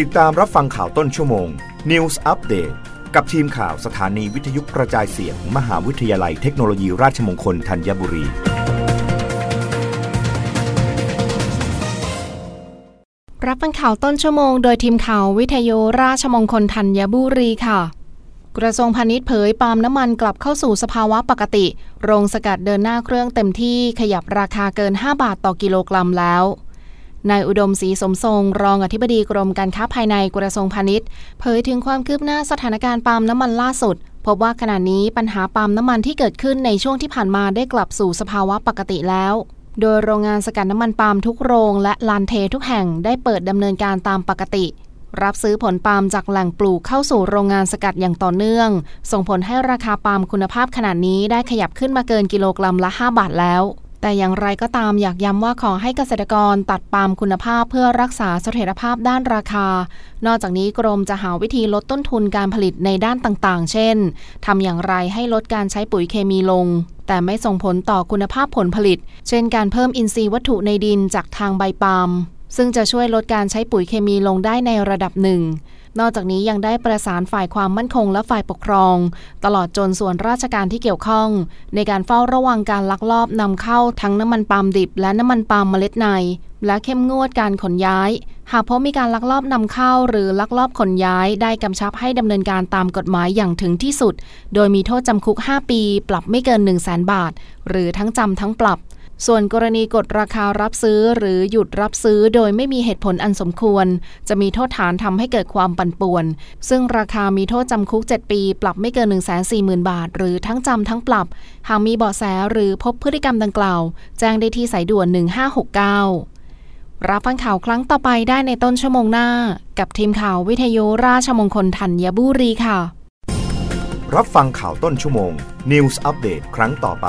ติดตามรับฟังข่าวต้นชั่วโมง News Update กับทีมข่าวสถานีวิทยุกระจายเสียงมมหาวิทยาลัยเทคโนโลยีราชมงคลธัญบุรี รับฟังข่าวต้นชั่วโมงโดยทีมข่าววิทยุราชมงคลธัญบุรีค่ะ กระทรวงพาณิชย์เผยปาล์มน้ำมันกลับเข้าสู่สภาวะปกติ โรงสกัดเดินหน้าเครื่องเต็มที่ขยับราคาเกิน 5 บาทต่อกิโลกรัมแล้ว นายอุดมศรีสมทรง รองอธิบดีกรมการค้าภายในกระทรวงพาณิชย์ เผยถึงความคืบหน้าสถานการณ์ปาล์มน้ำมันล่าสุด พบว่าขณะนี้ปัญหาปาล์มน้ำมันที่เกิดขึ้นในช่วงที่ผ่านมาได้กลับสู่สภาวะปกติแล้ว โดยโรงงานสกัดน้ำมันปาล์มทุกโรงและลานเททุกแห่งได้เปิดดำเนินการตามปกติ รับซื้อผลปาล์มจากแหล่งปลูกเข้าสู่โรงงานสกัดอย่างต่อเนื่อง ส่งผลให้ราคาปาล์มคุณภาพขนาดนี้ได้ขยับขึ้นมาเกินกิโลกรัมละ 5 บาทแล้ว แต่อย่างไรก็ตามอยากย้ำว่าขอให้เกษตรกรตัดปาล์มคุณภาพเพื่อรักษาเสถียรภาพด้านราคา นอกจากนี้กรมจะหาวิธีลดต้นทุนการผลิตในด้านต่างๆ เช่นทำอย่างไรให้ลดการใช้ปุ๋ยเคมีลง แต่ไม่ส่งผลต่อคุณภาพผลผลิต เช่นการเพิ่มอินทรีย์วัตถุในดินจากทางใบปาล์ม ซึ่งจะช่วยลดการใช้ปุ๋ยเคมีลงได้ในระดับหนึ่ง นอกจากนี้ยังได้ประสานฝ่ายความมั่นคงและฝ่ายปกครอง ตลอดจนส่วนราชการที่เกี่ยวข้อง ในการเฝ้าระวังการลักลอบนำเข้าทั้งน้ำมันปาล์มดิบ และน้ำมันปาล์มเมล็ดใน และเข้มงวดการขนย้าย หากพบมีการลักลอบนำเข้าหรือลักลอบขนย้าย ได้กำชับให้ดำเนินการตามกฎหมายอย่างถึงที่สุด โดยมีโทษจำคุก 5 ปี ปรับไม่เกิน 1 0 0 0 0แบาท หรือทั้งจำทั้งปรับ ส่วนกรณีกดราคารับซื้อหรือหยุดรับซื้อโดยไม่มีเหตุผลอันสมควร จะมีโทษฐานทำให้เกิดความปั่นป่วน ซึ่งราคามีโทษจำคุก 7 ปี ปรับไม่เกิน 1 4 0 0 0 0 บาท หรือทั้งจำทั้งปรับ หากมีเบาะแสหรือพบพฤติกรรมดังกล่าว แจ้งได้ที่สายด่วน 1569 รับฟังข่าวครั้งต่อไปได้ในต้นชั่วโมงหน้า กับทีมข่าววิทยุราชมงคลธัญบุรีค่ะ รับฟังข่าวต้นชั่วโมง News อัปเดตครั้งต่อไป